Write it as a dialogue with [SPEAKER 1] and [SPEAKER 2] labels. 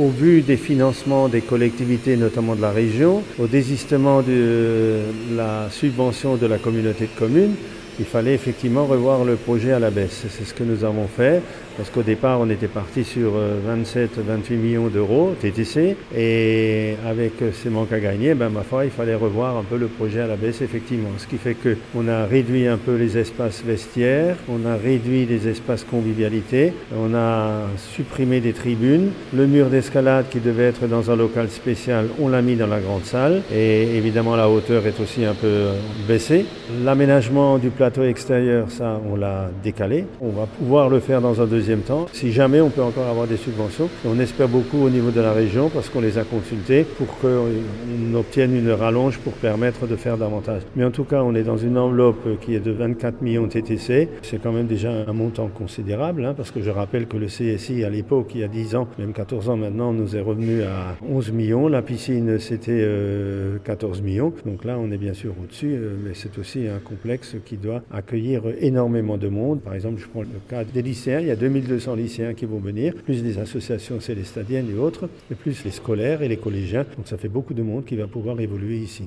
[SPEAKER 1] Au vu des financements des collectivités, notamment de la région, au désistement de la subvention de la communauté de communes, il fallait effectivement revoir le projet à la baisse. C'est ce que nous avons fait, parce qu'au départ, on était parti sur 27-28 millions d'euros TTC, et avec ces manques à gagner, ben, ma foi, il fallait revoir un peu le projet à la baisse, effectivement. Ce qui fait qu'on a réduit un peu les espaces vestiaires, on a réduit les espaces convivialité, on a supprimé des tribunes, le mur d'escalade qui devait être dans un local spécial, on l'a mis dans la grande salle, et évidemment la hauteur est aussi un peu baissée. L'aménagement du plateau extérieur, ça, on l'a décalé. On va pouvoir le faire dans un deuxième temps. Si jamais on peut encore avoir des subventions, on espère beaucoup au niveau de la région parce qu'on les a consultés pour qu'on obtienne une rallonge pour permettre de faire davantage. Mais en tout cas, on est dans une enveloppe qui est de 24 millions TTC. C'est quand même déjà un montant considérable hein, parce que je rappelle que le CSI à l'époque, il y a 10 ans, même 14 ans maintenant, nous est revenu à 11 millions. La piscine, c'était 14 euh, millions. Donc là, on est bien sûr au-dessus, euh, mais c'est aussi un complexe qui doit accueillir énormément de monde. Par exemple, je prends le cas des lycéens, il y a 2200 lycéens qui vont venir, plus des associations célestadiennes et autres, et plus les scolaires et les collégiens. Donc ça fait beaucoup de monde qui va pouvoir évoluer ici.